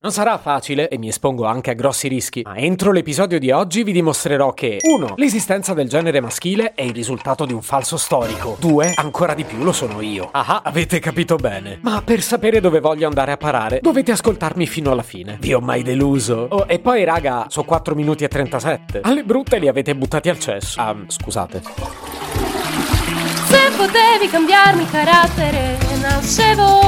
Non sarà facile e mi espongo anche a grossi rischi, ma entro l'episodio di oggi vi dimostrerò che 1. L'esistenza del genere maschile è il risultato di un falso storico. 2. Ancora di più lo sono io. Ah, avete capito bene. Ma per sapere dove voglio andare a parare, dovete ascoltarmi fino alla fine. Vi ho mai deluso? Oh, e poi raga, so 4 minuti e 37. Alle brutte li avete buttati al cesso. Ah, scusate. Se potevi cambiarmi carattere, nascevo.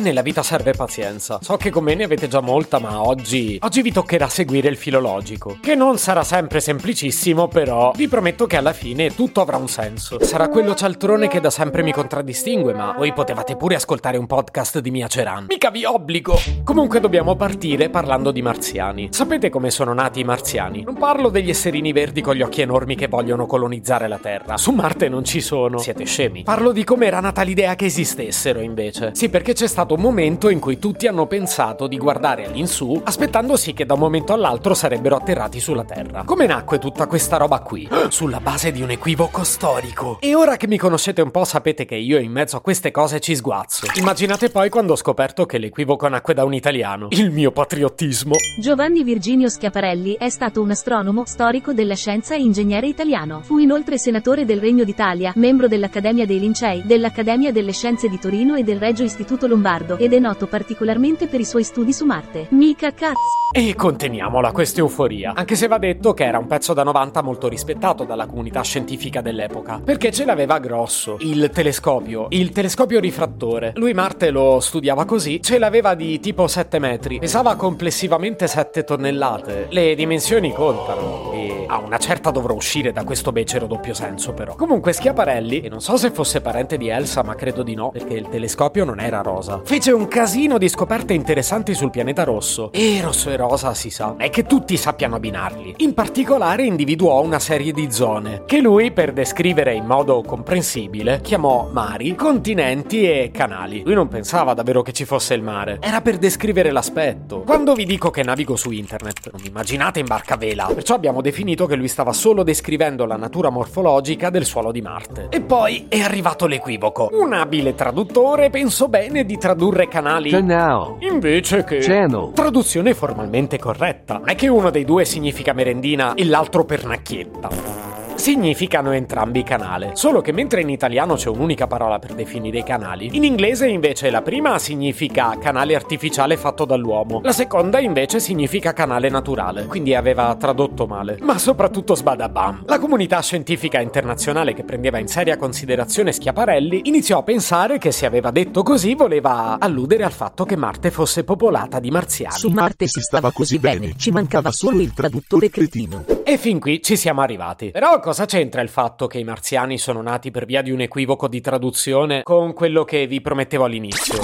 Nella vita serve pazienza. So che con me ne avete già molta, ma oggi. Oggi vi toccherà seguire il filologico. Che non sarà sempre semplicissimo, però vi prometto che alla fine tutto avrà un senso. Sarà quello cialtrone che da sempre mi contraddistingue, ma voi potevate pure ascoltare un podcast di Mia Ceran. Mica vi obbligo! Comunque dobbiamo partire parlando di marziani. Sapete come sono nati i marziani? Non parlo degli esserini verdi con gli occhi enormi che vogliono colonizzare la Terra. Su Marte non ci sono. Siete scemi. Parlo di come era nata l'idea che esistessero, invece. Sì, perché c'è stato un momento in cui tutti hanno pensato di guardare all'insù, aspettandosi che da un momento all'altro sarebbero atterrati sulla Terra. Come nacque tutta questa roba qui? Sulla base di un equivoco storico. E ora che mi conoscete un po' sapete che io in mezzo a queste cose ci sguazzo. Immaginate poi quando ho scoperto che l'equivoco nacque da un italiano. Il mio patriottismo. Giovanni Virginio Schiaparelli è stato un astronomo, storico della scienza e ingegnere italiano. Fu inoltre senatore del Regno d'Italia, membro dell'Accademia dei Lincei, dell'Accademia delle Scienze di Torino e del Regio Istituto Lombardo ed è noto particolarmente per i suoi studi su Marte. Mica cazzo! E conteniamola questa euforia, anche se va detto che era un pezzo da 90 molto rispettato dalla comunità scientifica dell'epoca, perché ce l'aveva grosso, il telescopio, il telescopio rifrattore. Lui Marte lo studiava così, ce l'aveva di tipo 7 metri, pesava complessivamente 7 tonnellate. Le dimensioni contano e a una certa dovrò uscire da questo becero doppio senso però. Comunque Schiaparelli, e non so se fosse parente di Elsa, ma credo di no, perché il telescopio non era rosa, fece un casino di scoperte interessanti sul pianeta rosso. E rosso e rosa si sa, è che tutti sappiano abbinarli. In particolare individuò una serie di zone, che lui, per descrivere in modo comprensibile, chiamò mari, continenti e canali. Lui non pensava davvero che ci fosse il mare, era per descrivere l'aspetto. Quando vi dico che navigo su internet, non immaginate in barca vela, perciò abbiamo definito che lui stava solo descrivendo la natura morfologica del suolo di Marte. E poi è arrivato l'equivoco. Un abile traduttore pensò bene di tradurre canali Canal. invece che Channel. traduzione formalmente corretta. Non è che uno dei due significa merendina e l'altro pernacchietta. Significano entrambi canale, solo che mentre in italiano c'è un'unica parola per definire i canali, in inglese invece la prima significa canale artificiale fatto dall'uomo, la seconda invece significa canale naturale, quindi aveva tradotto male. Ma soprattutto sbadabam. La comunità scientifica internazionale che prendeva in seria considerazione Schiaparelli iniziò a pensare che se aveva detto così voleva alludere al fatto che Marte fosse popolata di marziani. Su Marte si stava così bene, ci mancava solo il traduttore cretino. E fin qui ci siamo arrivati. Però cosa c'entra il fatto che i marziani sono nati per via di un equivoco di traduzione con quello che vi promettevo all'inizio?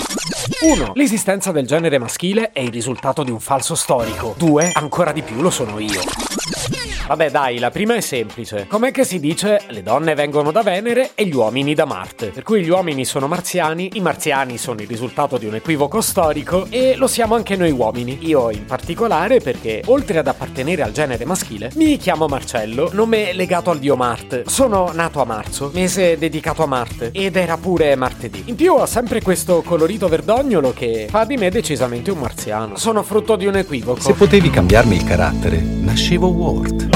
1. L'esistenza del genere maschile è il risultato di un falso storico. 2. Ancora di più lo sono io. Vabbè dai, la prima è semplice. Com'è che si dice le donne vengono da Venere e gli uomini da Marte? Per cui gli uomini sono marziani, i marziani sono il risultato di un equivoco storico e lo siamo anche noi uomini. Io in particolare perché, oltre ad appartenere al genere maschile, mi chiamo Marcello, nome legato al dio Marte. Sono nato a marzo, mese dedicato a Marte, ed era pure martedì. In più ho sempre questo colorito verdognolo che fa di me decisamente un marziano. Sono frutto di un equivoco. Se potevi cambiarmi il carattere, nascevo Ward.